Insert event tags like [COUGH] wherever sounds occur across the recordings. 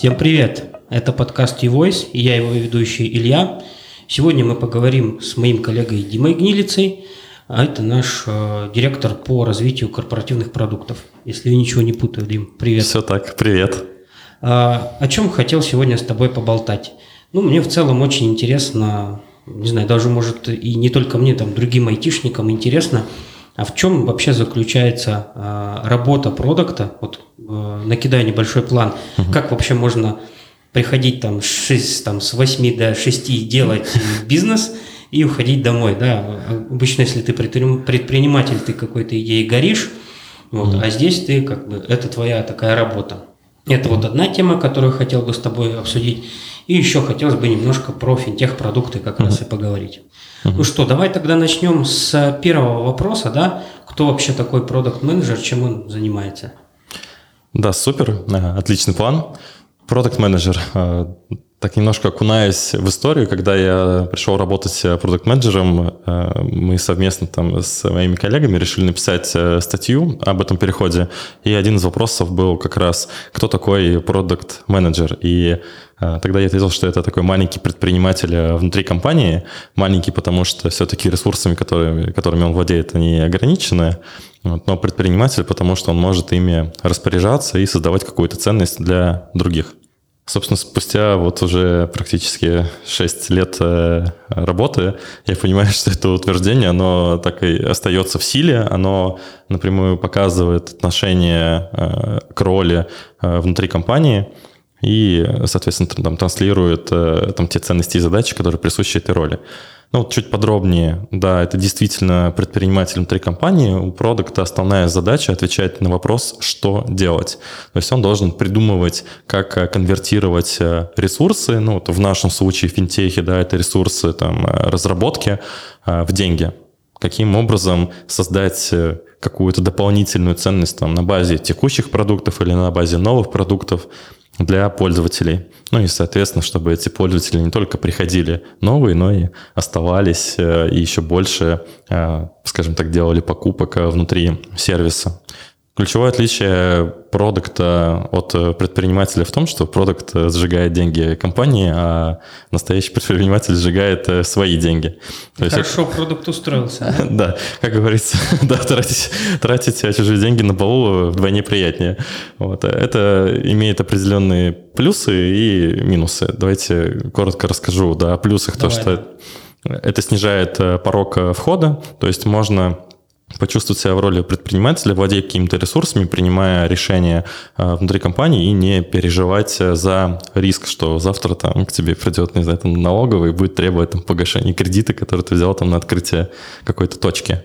Всем привет! Это подкаст E-Voice, и я его ведущий Илья. Сегодня мы поговорим с моим коллегой Димой Гнилицей, а это наш э, директор по развитию корпоративных продуктов. Если я ничего не путаю, Дим, привет. Все так, привет. А, о чем хотел сегодня с тобой поболтать? Ну, мне в целом очень интересно, не знаю, даже может и не только мне, там, другим айтишникам интересно, а в чем вообще заключается а, работа продукта? Вот а, накидаю небольшой план. Угу. Как вообще можно приходить там, 6, там с 8 до 6 делать бизнес и уходить домой, да? Обычно, если ты предприниматель, ты какой-то идеей горишь, вот, угу. а здесь ты как бы, это твоя такая работа. Это вот одна тема, которую хотел бы с тобой обсудить. И еще хотелось бы немножко про финтех-продукты как uh-huh. раз и поговорить. Uh-huh. Ну что, давай тогда начнем с первого вопроса, да? Кто вообще такой продукт-менеджер, чем он занимается? Да, супер, отличный план. Продукт-менеджер так немножко окунаясь в историю, когда я пришел работать продукт-менеджером, э, мы совместно там с моими коллегами решили написать э, статью об этом переходе. И один из вопросов был как раз, кто такой продукт-менеджер. И э, тогда я ответил, что это такой маленький предприниматель внутри компании. Маленький, потому что все-таки ресурсами, которыми, которыми он владеет, они ограничены. Но предприниматель, потому что он может ими распоряжаться и создавать какую-то ценность для других. Собственно, спустя вот уже практически 6 лет э, работы, я понимаю, [LAUGHS] что это утверждение, оно так и остается в силе, оно напрямую показывает отношение э, к роли э, внутри компании и, соответственно, там, транслирует там, те ценности и задачи, которые присущи этой роли. Ну, вот чуть подробнее. Да, это действительно предприниматель внутри компании. У продукта основная задача отвечать на вопрос, что делать. То есть он должен придумывать, как э, конвертировать э, ресурсы, ну, вот в нашем случае в финтехе, да, это ресурсы там, э, разработки в деньги. Каким образом создать какую-то дополнительную ценность там, на базе текущих продуктов или на базе новых продуктов для пользователей. Ну и, соответственно, чтобы эти пользователи не только приходили новые, но и оставались э, и еще больше, э, скажем так, делали покупок э, внутри сервиса. Ключевое отличие продукта от предпринимателя в том, что продукт сжигает деньги компании, а настоящий предприниматель сжигает свои деньги. То Хорошо есть, продукт устроился. Да, [LAUGHS] как говорится, [LAUGHS] да, тратить, тратить чужие деньги на полу вдвойне приятнее. Вот. Это имеет определенные плюсы и минусы. Давайте коротко расскажу да, о плюсах. Давай, то, что это снижает порог входа, то есть можно почувствовать себя в роли предпринимателя, владеть какими-то ресурсами, принимая решения а, внутри компании и не переживать за риск, что завтра там к тебе придет, не знаю, там налоговый и будет требовать там погашения кредита, который ты взял там на открытие какой-то точки.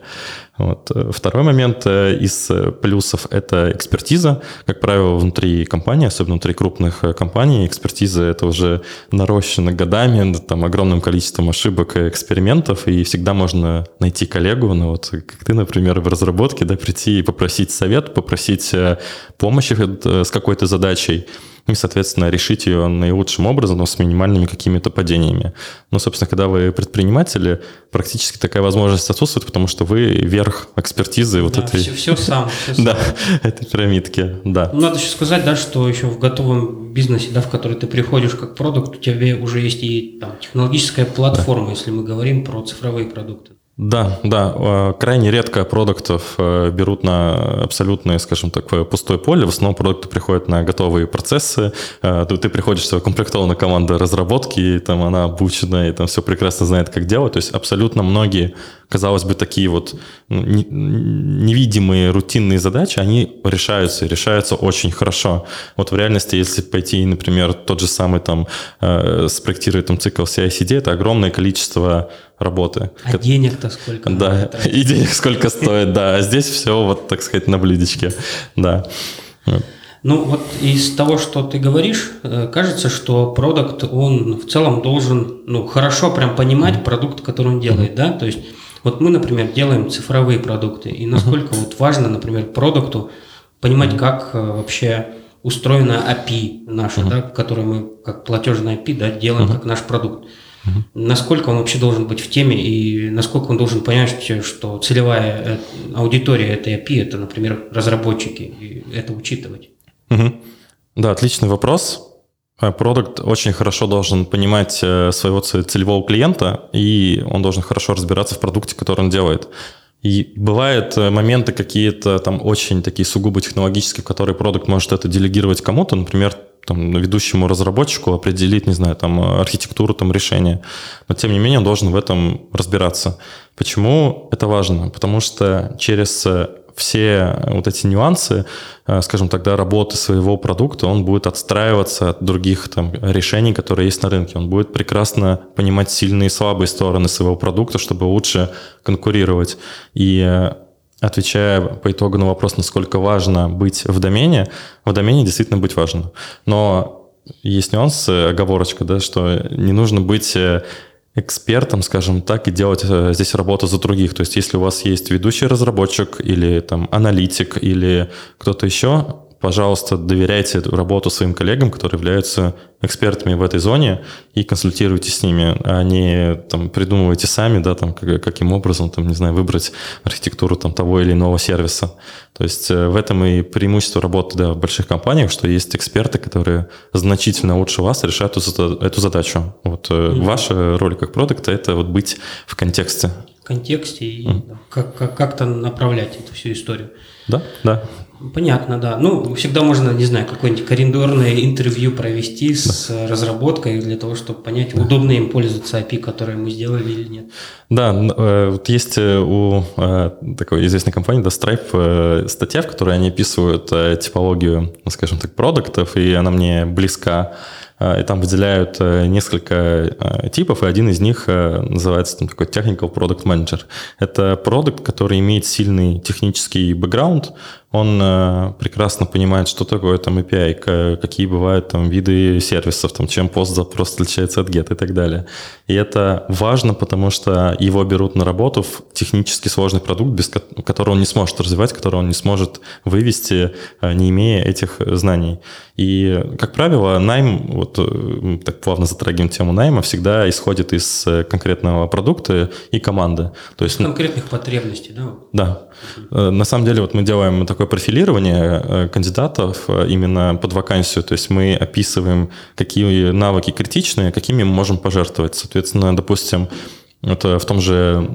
Вот. Второй момент э, из э, плюсов – это экспертиза. Как правило, внутри компании, особенно внутри крупных э, компаний, экспертиза – это уже нарощено годами, там огромным количеством ошибок и экспериментов, и всегда можно найти коллегу, ну вот как ты, например, в разработке, да, прийти и попросить совет, попросить помощи с какой-то задачей, и, соответственно, решить ее наилучшим образом, но с минимальными какими-то падениями. Ну, собственно, когда вы предприниматели, практически такая возможность отсутствует, потому что вы верх экспертизы да, вот этой... Все, все сам. Все [LAUGHS] да, этой пирамидки, да. Ну, надо еще сказать, да, что еще в готовом бизнесе, да, в который ты приходишь как продукт, у тебя уже есть и там, технологическая платформа, да. если мы говорим про цифровые продукты. Да, да, э, крайне редко продуктов э, берут на абсолютное, скажем так, пустое поле. В основном продукты приходят на готовые процессы. Э, ты, приходишь в комплектованная команда разработки, и там она обучена, и там все прекрасно знает, как делать. То есть абсолютно многие, казалось бы, такие вот ну, невидимые рутинные задачи, они решаются, и решаются очень хорошо. Вот в реальности, если пойти, например, тот же самый там спроектировать там цикл CI-CD, это огромное количество работы. А денег-то сколько? Да, и денег сколько стоит, да. А здесь все вот, так сказать, на блюдечке, да. Ну вот из того, что ты говоришь, э, кажется, что продукт, он в целом должен, ну, хорошо прям понимать продукт, который он делает, да, то есть вот мы, например, делаем цифровые продукты, и насколько вот важно, например, продукту понимать, как э, вообще устроена API наша, да, которую мы как платежная API, да, делаем как наш продукт. Угу. Насколько он вообще должен быть в теме и насколько он должен понять, что целевая э, аудитория этой API это, например, разработчики, и это учитывать? Угу. Да, отличный вопрос. Продукт очень хорошо должен понимать э, своего целевого клиента, и он должен хорошо разбираться в продукте, который он делает. И бывают э, моменты какие-то там очень такие сугубо технологические, в которые продукт может это делегировать кому-то, например, там, ведущему разработчику определить, не знаю, там, архитектуру там, решения. Но, тем не менее, он должен в этом разбираться. Почему это важно? Потому что через все вот эти нюансы, э, скажем тогда, работы своего продукта, он будет отстраиваться от других там, решений, которые есть на рынке. Он будет прекрасно понимать сильные и слабые стороны своего продукта, чтобы лучше конкурировать. И э, отвечая по итогу на вопрос, насколько важно быть в домене, в домене действительно быть важно. Но есть нюанс, оговорочка, да, что не нужно быть э, экспертом, скажем так, и делать э, здесь работу за других. То есть если у вас есть ведущий разработчик или там аналитик или кто-то еще, пожалуйста, доверяйте работу своим коллегам, которые являются экспертами в этой зоне, и консультируйте с ними, а не там, придумывайте сами, да, там, как, каким образом, там, не знаю, выбрать архитектуру там, того или иного сервиса. То есть э, в этом и преимущество работы да, в больших компаниях, что есть эксперты, которые значительно лучше вас решают эту, эту задачу. Вот mm-hmm. ваша роль как продукта – это вот быть в контексте. В контексте и mm-hmm. как, как, как-то направлять эту всю историю. Да, да. Понятно, да. Ну, всегда можно, не знаю, какое-нибудь коридорное интервью провести с да. разработкой для того, чтобы понять, да. удобно им пользоваться API, которые мы сделали или нет. Да, э, вот есть э, у э, такой известной компании, да, Stripe, статья, в которой они описывают типологию, ну, скажем так, продуктов, и она мне близка. И там выделяют несколько типов, и один из них называется там, такой Technical Product Manager. Это продукт, который имеет сильный технический бэкграунд, он э, прекрасно понимает, что такое там API, какие бывают там виды сервисов, там, чем пост-запрос отличается от GET и так далее. И это важно, потому что его берут на работу в технически сложный продукт, без которого он не сможет развивать, которого он не сможет вывести, э, не имея этих знаний. И, как правило, найм, вот э, так плавно затрагиваем тему найма, всегда исходит из конкретного продукта и команды. То есть, конкретных потребностей, да? Да. На самом деле, вот мы делаем такой такое профилирование э, кандидатов э, именно под вакансию. То есть мы описываем, какие навыки критичные, какими мы можем пожертвовать. Соответственно, допустим, это в том же,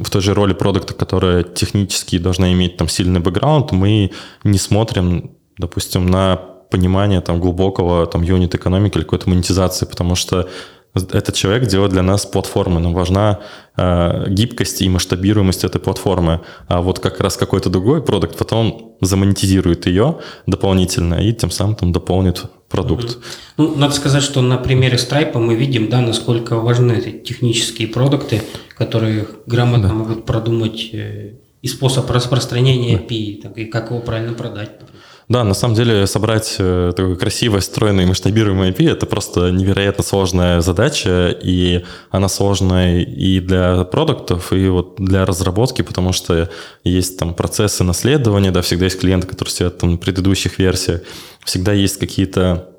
в той же роли продукта, которая технически должна иметь там сильный бэкграунд, мы не смотрим, допустим, на понимание там глубокого там юнит экономики или какой-то монетизации, потому что этот человек делает для нас платформы. Нам важна э, гибкость и масштабируемость этой платформы. А вот как раз какой-то другой продукт потом замонетизирует ее дополнительно и тем самым там дополнит продукт. Ну, надо сказать, что на примере Stripe мы видим, да, насколько важны эти технические продукты, которые грамотно да. могут продумать э, и способ распространения. API, и как его правильно продать. Например. Да, на самом деле собрать э, такой красивый, стройный, масштабируемый IP – это просто невероятно сложная задача, и она сложная и для продуктов, и вот для разработки, потому что есть там процессы наследования, да, всегда есть клиенты, которые сидят там на предыдущих версиях, всегда есть какие-то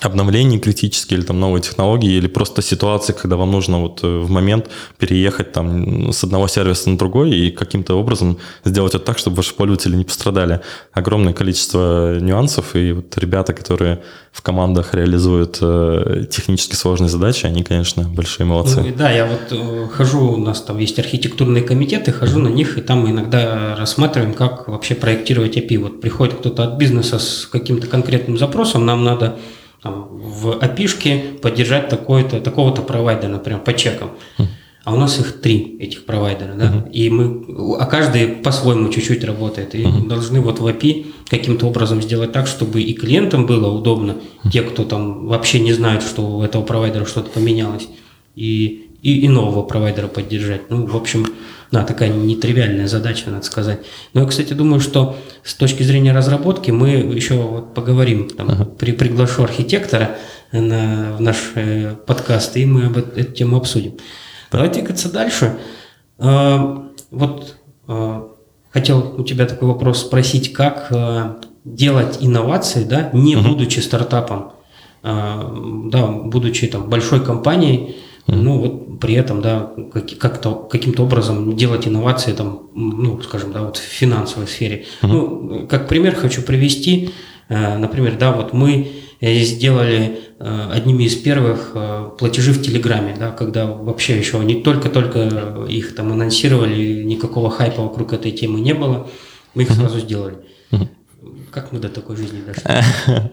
обновлений критические или там новые технологии, или просто ситуации, когда вам нужно вот э, в момент переехать там с одного сервиса на другой и каким-то образом сделать это так, чтобы ваши пользователи не пострадали. Огромное количество нюансов, и вот ребята, которые в командах реализуют э, технически сложные задачи, они, конечно, большие молодцы. Ну, да, я вот э, хожу, у нас там есть архитектурные комитеты, хожу на них, и там иногда рассматриваем, как вообще проектировать API. Вот приходит кто-то от бизнеса с каким-то конкретным запросом, нам надо там, в api поддержать такой-то, такого-то провайдера, например, по чекам. А у нас их три, этих провайдера, да, uh-huh. и мы, а каждый по-своему чуть-чуть работает, и uh-huh. должны вот в API каким-то образом сделать так, чтобы и клиентам было удобно, uh-huh. те, кто там вообще не знают, что у этого провайдера что-то поменялось, и, и, и нового провайдера поддержать. Ну, в общем, да, такая нетривиальная задача, надо сказать. Но я, кстати, думаю, что с точки зрения разработки мы еще вот поговорим. Там, uh-huh. при, приглашу архитектора на, в наш э, подкаст, и мы об эту тему обсудим. Да. Давайте двигаться дальше. А, вот а, хотел у тебя такой вопрос спросить, как а, делать инновации, да, не uh-huh. будучи стартапом, а, да, будучи там большой компанией, ну, вот при этом, да, как-то, каким-то образом делать инновации, там, ну, скажем, да, вот в финансовой сфере. Mm-hmm. Ну, как пример хочу привести, э, например, да, вот мы сделали одними из первых платежи в Телеграме, да, когда вообще еще не только-только их там анонсировали, никакого хайпа вокруг этой темы не было, мы их сразу сделали. Как мы до такой жизни дошли? [LAUGHS]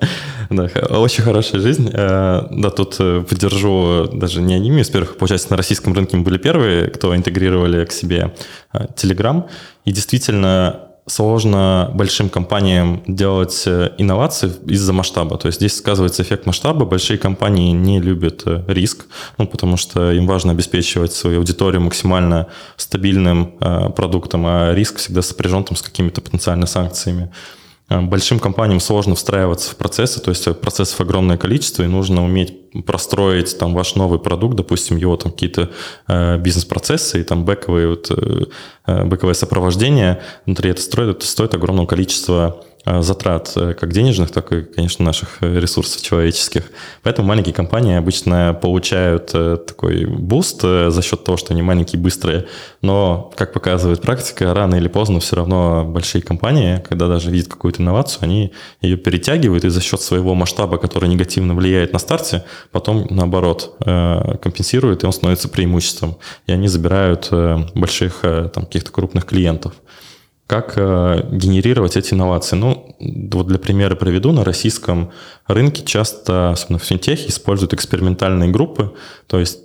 Да, очень хорошая жизнь. Э, да, тут э, поддержу даже не одними из первых. Получается, на российском рынке мы были первые, кто интегрировали к себе э, Telegram. И действительно, сложно большим компаниям делать инновации из-за масштаба. То есть здесь сказывается эффект масштаба. Большие компании не любят риск, ну, потому что им важно обеспечивать свою аудиторию максимально стабильным э, продуктом, а риск всегда сопряжен там, с какими-то потенциальными санкциями. Э, большим компаниям сложно встраиваться в процессы, то есть процессов огромное количество, и нужно уметь простроить там ваш новый продукт, допустим, его там какие-то э, бизнес-процессы и там бэковые, вот, э, э бэковое сопровождение внутри это строит, это стоит огромного количества Э, затрат э, как денежных, так и, конечно, наших э, ресурсов человеческих. Поэтому маленькие компании обычно получают такой буст за счет того, что они маленькие, быстрые. Но, как показывает практика, рано или поздно все равно большие компании, когда даже видят какую-то инновацию, они ее перетягивают и за счет своего масштаба, который негативно влияет на старте, потом, наоборот, компенсируют, и он становится преимуществом. И они забирают больших, там, каких-то крупных клиентов. Как э, генерировать эти инновации? Ну, вот для примера приведу. На российском рынке часто, особенно в финтехе, используют экспериментальные группы, то есть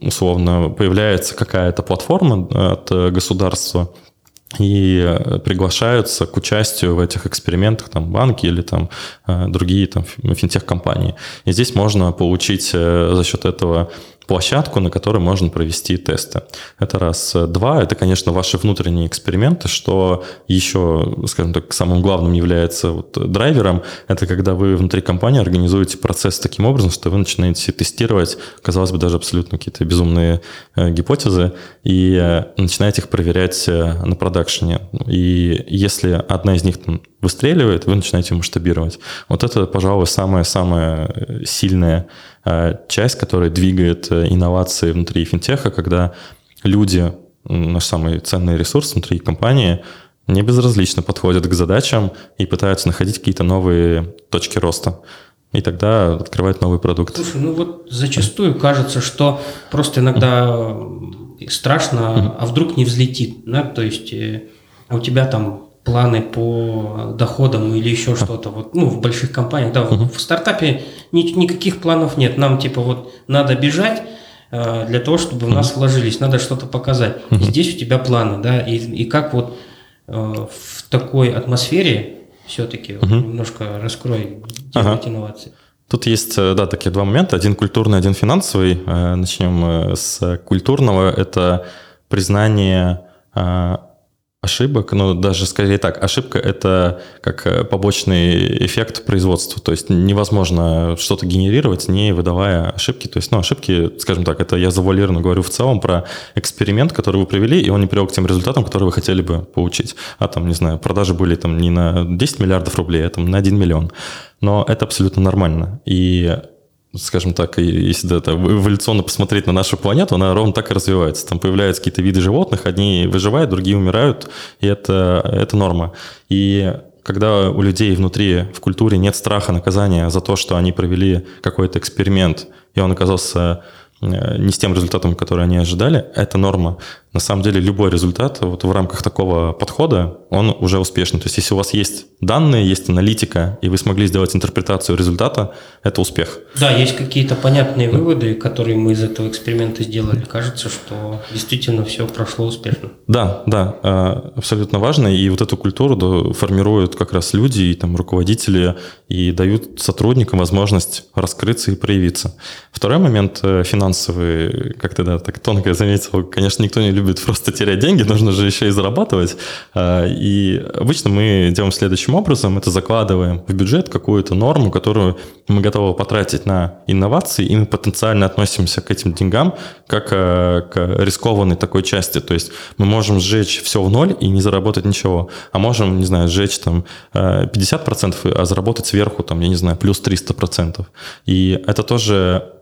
условно появляется какая-то платформа э, от государства, и э, приглашаются к участию в этих экспериментах там банки или там другие там финтех-компании. И здесь можно получить за счет этого площадку, на которой можно провести тесты. Это раз. Два, это, конечно, ваши внутренние эксперименты, что еще, скажем так, самым главным является вот драйвером. Это когда вы внутри компании организуете процесс таким образом, что вы начинаете тестировать, казалось бы, даже абсолютно какие-то безумные э, гипотезы, и э, начинаете их проверять э, на продакшене. И если одна из них там, выстреливает, вы начинаете масштабировать. Вот это, пожалуй, самая-самая сильная Э, часть, которая двигает э, инновации внутри финтеха, когда люди, наш самый ценный ресурс внутри компании, не безразлично подходят к задачам и пытаются находить какие-то новые точки роста. И тогда открывают новый продукт. Слушай, ну вот зачастую кажется, что просто иногда страшно, а вдруг не взлетит, да, то есть э, а у тебя там планы по доходам или еще что-то. Вот, ну, в больших компаниях, да, uh-huh. в, стартапе ни, никаких планов нет. Нам типа вот надо бежать э, для того, чтобы в нас вложились, надо что-то показать. Uh-huh. Здесь у тебя планы, да, и, и как вот э, в такой атмосфере все-таки uh-huh. немножко раскрой uh-huh. инновации. Тут есть, э, да, такие два момента. Один культурный, один финансовый. Э, начнем э, с культурного. Это признание ошибок, но даже скорее так, ошибка – это как э, побочный эффект производства, то есть невозможно что-то генерировать, не выдавая ошибки, то есть, ну, ошибки, скажем так, это я завуалированно говорю в целом про эксперимент, который вы провели, и он не привел к тем результатам, которые вы хотели бы получить, а там, не знаю, продажи были там не на 10 миллиардов рублей, а там на 1 миллион, но это абсолютно нормально, и скажем так, если это эволюционно посмотреть на нашу планету, она ровно так и развивается. Там появляются какие-то виды животных, одни выживают, другие умирают, и это, это норма. И когда у людей внутри в культуре нет страха наказания за то, что они провели какой-то эксперимент, и он оказался не с тем результатом, который они ожидали, это норма на самом деле любой результат вот в рамках такого подхода, он уже успешный. То есть если у вас есть данные, есть аналитика, и вы смогли сделать интерпретацию результата, это успех. Да, есть какие-то понятные выводы, которые мы из этого эксперимента сделали. Кажется, что действительно все прошло успешно. Да, да, а, абсолютно важно. И вот эту культуру формируют как раз люди и там руководители, и дают сотрудникам возможность раскрыться и проявиться. Второй момент э, финансовый, как ты да, так тонко заметил, конечно, никто не любит любит просто терять деньги, нужно же еще и зарабатывать. А, и обычно мы делаем следующим образом, это закладываем в бюджет какую-то норму, которую мы готовы потратить на инновации, и мы потенциально относимся к этим деньгам как э, к рискованной такой части. То есть мы можем сжечь все в ноль и не заработать ничего, а можем, не знаю, сжечь там 50%, э, а заработать сверху, там, я не знаю, плюс 300%. И это тоже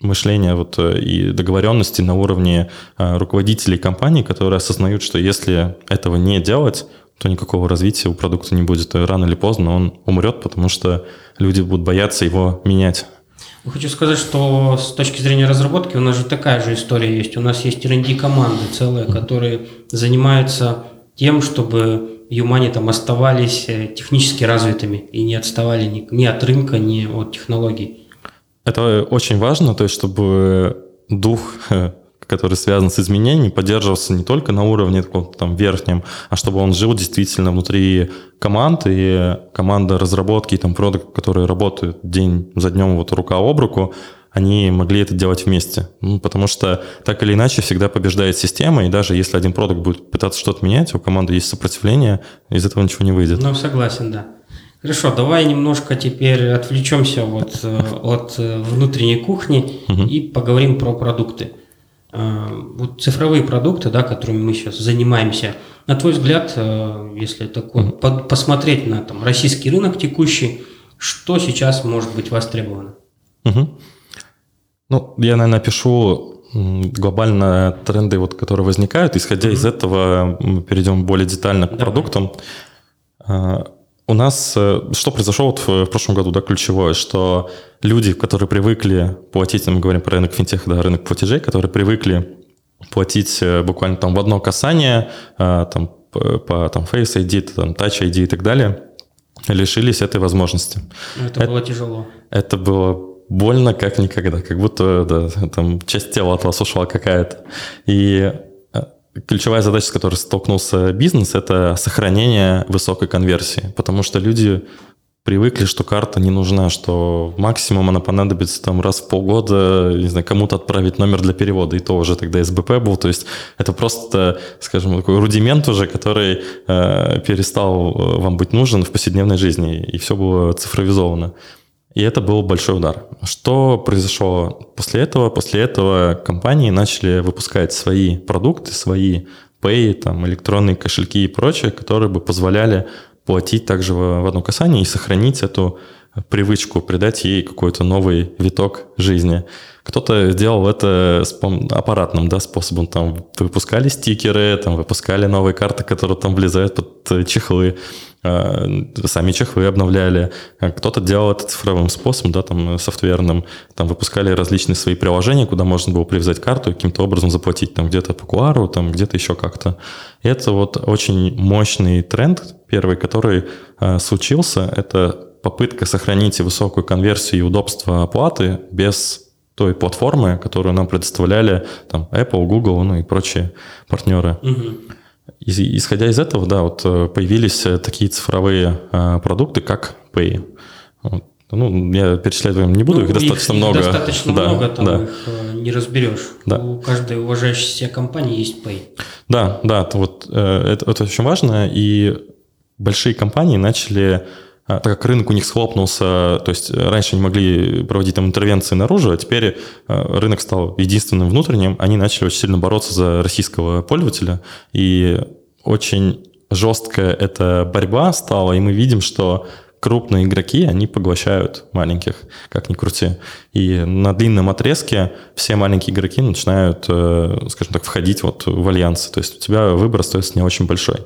мышления вот, э, и договоренности на уровне э, руководителей компаний, которые осознают, что если этого не делать, то никакого развития у продукта не будет. Рано или поздно он умрет, потому что люди будут бояться его менять. Хочу сказать, что с точки зрения разработки у нас же такая же история есть. У нас есть R&D команды целые, которые занимаются тем, чтобы Юмани там оставались э, технически развитыми и не отставали ни, ни от рынка, ни от технологий. Это очень важно, то есть чтобы дух [LAUGHS] который связан с изменением, поддерживался не только на уровне таком там верхнем, а чтобы он жил действительно внутри команд, и команда разработки, и там продукт, которые работают день за днем вот рука об руку, они могли это делать вместе. Ну, потому что так или иначе всегда побеждает система, и даже если один продукт будет пытаться что-то менять, у команды есть сопротивление, из этого ничего не выйдет. Ну, согласен, да. Хорошо, давай немножко теперь отвлечемся вот э, от э, внутренней кухни угу. и поговорим про продукты. Э, вот цифровые продукты, да, которыми мы сейчас занимаемся, на твой взгляд, если такой, mm под, посмотреть на там, российский рынок текущий, что сейчас может быть востребовано? Угу. Ну, я, наверное, пишу глобально тренды, вот, которые возникают. Исходя mm из этого, мы перейдем более детально к Давай. продуктам. У нас э, что произошло вот в, прошлом году, да, ключевое, что люди, которые привыкли платить, мы говорим про рынок финтеха, да, рынок платежей, которые привыкли платить э, буквально там в одно касание, э, там по там, Face ID, там, Touch ID и так далее, лишились этой возможности. Ну, это, это было тяжело. Это было больно как никогда, как будто да, там часть тела от вас ушла какая-то. И ключевая задача, с которой столкнулся бизнес, это сохранение высокой конверсии, потому что люди привыкли, что карта не нужна, что максимум она понадобится там раз в полгода, не знаю, кому-то отправить номер для перевода, и то уже тогда СБП был, то есть это просто, скажем, такой рудимент уже, который э, перестал э, вам быть нужен в повседневной жизни, и все было цифровизовано. И это был большой удар. Что произошло после этого? После этого компании начали выпускать свои продукты, свои Pay, там, электронные кошельки и прочее, которые бы позволяли платить также в одно касание и сохранить эту привычку, придать ей какой-то новый виток жизни. Кто-то сделал это аппаратным да, способом. Там выпускали стикеры, там выпускали новые карты, которые там влезают под чехлы. А, сами чехлы обновляли. Кто-то делал это цифровым способом, да, там, софтверным. Там выпускали различные свои приложения, куда можно было привязать карту и каким-то образом заплатить. Там где-то по QR, там где-то еще как-то. И это вот очень мощный тренд, первый, который э, случился. Это попытка сохранить высокую конверсию и удобство оплаты без той платформы, которую нам предоставляли там Apple, Google, ну и прочие партнеры. Угу. Исходя из этого, да, вот э, появились э, такие цифровые а, продукты, как Pay. Вот. Ну, я перечислять вам не буду, ну, их достаточно их много. Достаточно да, много, там да. их не разберешь. Да. У каждой уважающейся себя компании есть Pay. Да, да, вот это, это очень важно, и большие компании начали так как рынок у них схлопнулся, то есть раньше они могли проводить там интервенции наружу, а теперь а, рынок стал единственным внутренним, они начали очень сильно бороться за российского пользователя, и очень жесткая эта борьба стала, и мы видим, что крупные игроки, они поглощают маленьких, как ни крути. И на длинном отрезке все маленькие игроки начинают, э, скажем так, входить вот в альянсы. То есть у тебя выбор остается не очень большой.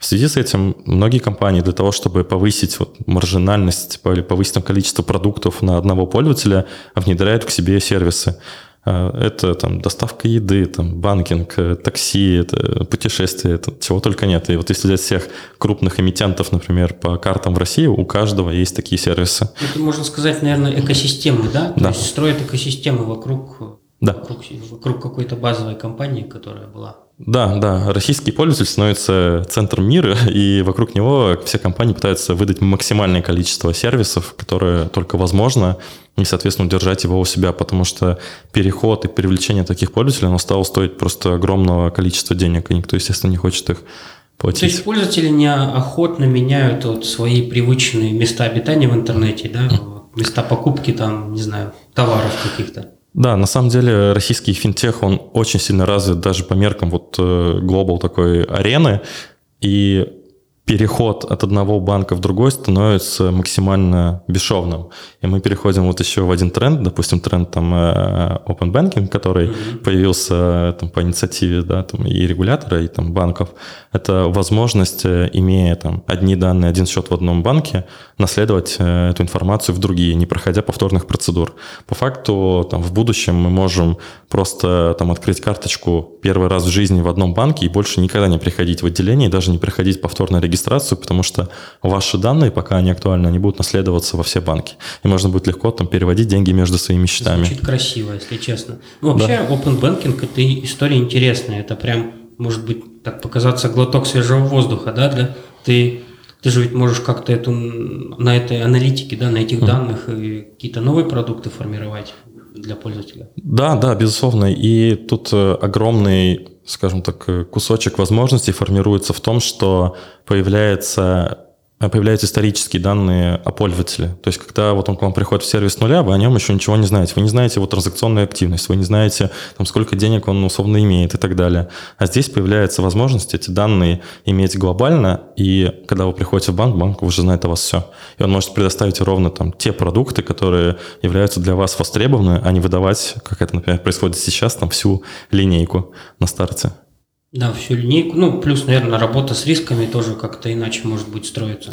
В связи с этим многие компании для того, чтобы повысить вот маржинальность или повысить там, количество продуктов на одного пользователя, внедряют к себе сервисы. А, это там доставка еды, там банкинг, э, такси, это путешествия, это чего только нет. И вот если взять всех крупных эмитентов, например, по картам в России, у каждого есть такие сервисы. Это можно сказать, наверное, экосистемы, да? То да. есть строят экосистемы вокруг, да. вокруг, вокруг какой-то базовой компании, которая была. Да, да. Российский пользователь становится центром мира, [LAUGHS] и вокруг него все компании пытаются выдать максимальное количество сервисов, которые только возможно, и, соответственно, удержать его у себя, потому что переход и привлечение таких пользователей, оно стало стоить просто огромного количества денег, и никто, естественно, не хочет их платить. То есть пользователи неохотно меняют вот свои привычные места обитания в интернете, да, места покупки там, не знаю, товаров каких-то. Да, на самом деле российский финтех, он очень сильно развит даже по меркам вот э, глобал такой арены. И переход от одного банка в другой становится максимально бесшовным. И мы переходим вот еще в один тренд, допустим, тренд там э, open banking, который mm-hmm. появился э, там, по инициативе да, там, и регулятора, и там, банков. Это возможность, имея там, одни данные, один счет в одном банке, наследовать эту информацию в другие, не проходя повторных процедур. По факту там, в будущем мы можем просто там, открыть карточку первый раз в жизни в одном банке и больше никогда не приходить в отделение, и даже не приходить повторно регистрироваться регистрацию, потому что ваши данные, пока они актуальны, они будут наследоваться во все банки. И можно будет легко там переводить деньги между своими счетами. Звучит красиво, если честно. Ну, вообще, да. open banking – это история интересная. Это прям, может быть, так показаться глоток свежего воздуха, да, для ты ты же ведь можешь как-то эту, на этой аналитике, да, на этих данных какие-то новые продукты формировать для пользователя. Да, да, безусловно. И тут э, огромный скажем так, э, кусочек возможностей формируется в том, что появляется появляются исторические данные о пользователе. То есть, когда вот он к вам приходит в сервис нуля, вы о нем еще ничего не знаете. Вы не знаете его транзакционную активность, вы не знаете, там, сколько денег он условно имеет и так далее. А здесь появляется возможность эти данные иметь глобально, и когда вы приходите в банк, банк уже знает о вас все. И он может предоставить ровно там те продукты, которые являются для вас востребованы, а не выдавать, как это, например, происходит сейчас, там всю линейку на старте. Да, всю линейку. Ну, плюс, наверное, работа с рисками тоже как-то иначе может быть строится.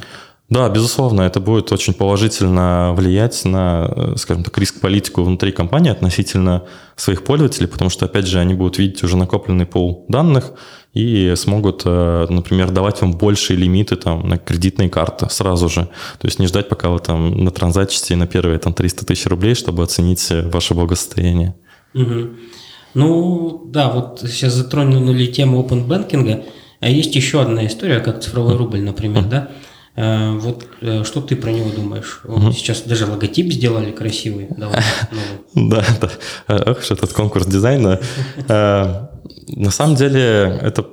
Да, безусловно, это будет очень положительно влиять на, э, скажем так, риск-политику внутри компании относительно своих пользователей, потому что, опять же, они будут видеть уже накопленный пол данных и смогут, э, например, давать вам большие лимиты там, на кредитные карты сразу же. То есть не ждать, пока вы там на транзачите на первые там, 300 тысяч рублей, чтобы оценить э, ваше благосостояние. Угу. Ну, да, вот сейчас затронули тему open banking, а есть еще одна история, как цифровой рубль, например, да? Э, вот э, что ты про него думаешь? Вот сейчас даже логотип сделали красивый. Да, [LAUGHS] да. Ох, что этот конкурс дизайна. [LAUGHS] Э, на самом деле, это,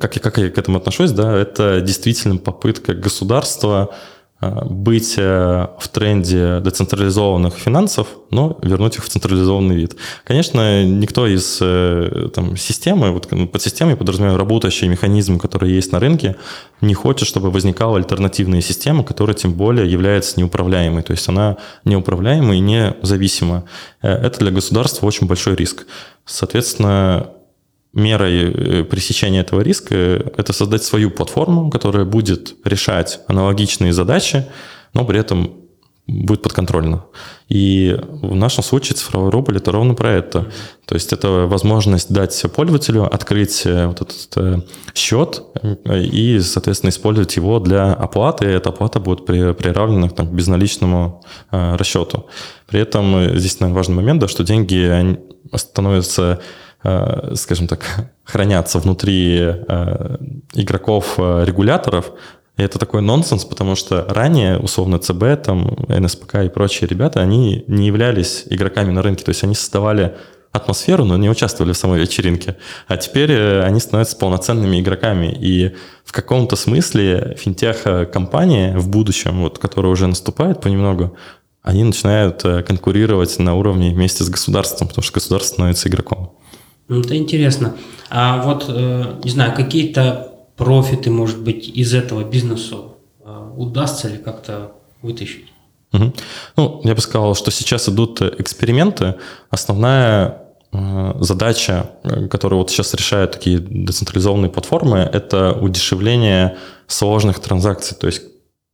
как я, как я к этому отношусь, да, это действительно попытка государства Э, быть э, в тренде децентрализованных финансов, но вернуть их в централизованный вид. Конечно, никто из э, там, системы, вот под системой подразумеваю работающие механизмы, которые есть на рынке, не хочет, чтобы возникала альтернативная система, которая тем более является неуправляемой. То есть она неуправляемая и независима. Это для государства очень большой риск. Соответственно, мерой э, пресечения этого риска – это создать свою платформу, которая будет решать аналогичные задачи, но при этом будет подконтрольно. И в нашем случае цифровой рубль – это ровно про это. То есть это возможность дать пользователю открыть э, вот этот э, счет и, соответственно, использовать его для оплаты, эта оплата будет приравнена там, к безналичному расчету. При этом здесь, наверное, важный момент, да, что деньги становятся скажем так, [LAUGHS] хранятся внутри э, игроков-регуляторов, э, и это такой нонсенс, потому что ранее, условно, ЦБ, там, НСПК и прочие ребята, они не являлись игроками на рынке, то есть они создавали атмосферу, но не участвовали в самой вечеринке. А теперь они становятся полноценными игроками. И в каком-то смысле финтех-компании в будущем, вот, которая уже наступает понемногу, они начинают конкурировать на уровне вместе с государством, потому что государство становится игроком. Ну, это интересно. А вот, э, не знаю, какие-то профиты, может быть, из этого бизнеса э, удастся ли как-то вытащить? Угу. Ну, я бы сказал, что сейчас идут эксперименты. Основная э, задача, которую вот сейчас решают такие децентрализованные платформы, это удешевление сложных транзакций. То есть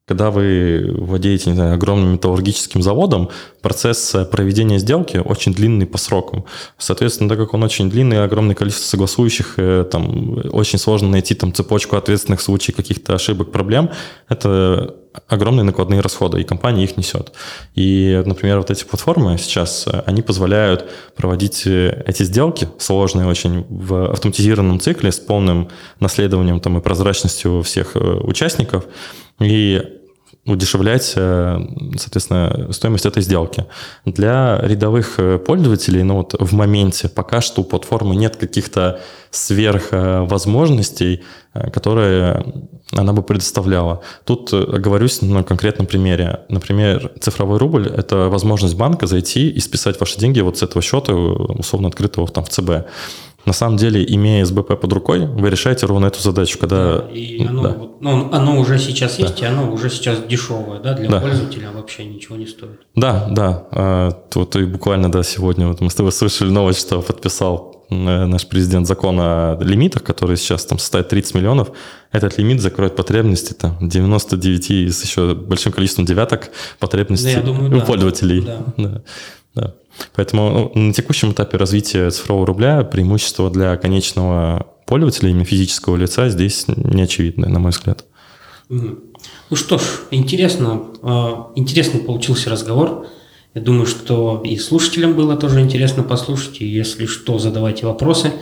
когда вы владеете, не знаю, огромным металлургическим заводом, процесс проведения сделки очень длинный по срокам. Соответственно, так как он очень длинный, огромное количество согласующих, э, там, очень сложно найти там цепочку ответственных случаев, каких-то ошибок, проблем, это огромные накладные расходы, и компания их несет. И, например, вот эти платформы сейчас, они позволяют проводить э, эти сделки, сложные очень, в автоматизированном цикле с полным наследованием там, и прозрачностью всех э, участников, и удешевлять, э, соответственно, стоимость этой сделки. Для рядовых э, пользователей, ну вот в моменте пока что у платформы нет каких-то сверхвозможностей, э, которые она бы предоставляла. Тут оговорюсь на конкретном примере. Например, цифровой рубль – это возможность банка зайти и списать ваши деньги вот с этого счета, условно открытого там в ЦБ. На самом деле, имея СБП под рукой, вы решаете ровно эту задачу, когда... Да, и оно, да. ну, оно уже сейчас есть, и оно уже сейчас дешевое, да, для Да. пользователя вообще ничего не стоит. Да, да. э, Вот и буквально, да, сегодня вот мы с тобой [LAUGHS] слышали новость, что подписал э, наш президент закон о лимитах, который сейчас там составит 30 миллионов. Этот лимит закроет потребности там 99 с еще большим количеством девяток потребностей Да, думаю, у да. пользователей. Да. Да, да. Поэтому ну, на текущем этапе развития цифрового рубля преимущество для конечного пользователя, именно физического лица, здесь не очевидно, на мой взгляд. Ну что ж, интересно, э, интересный получился разговор. Я думаю, что и слушателям было тоже интересно послушать. И если что, задавайте вопросы.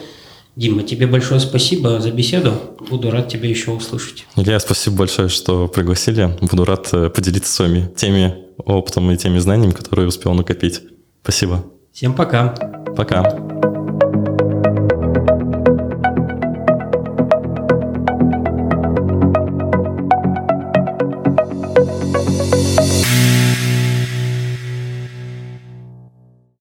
Дима, тебе большое спасибо за беседу. Буду рад тебя еще услышать. Илья, спасибо большое, что пригласили. Буду рад э, поделиться своими теми опытом и теми знаниями, которые успел накопить. Спасибо. Всем пока. Пока.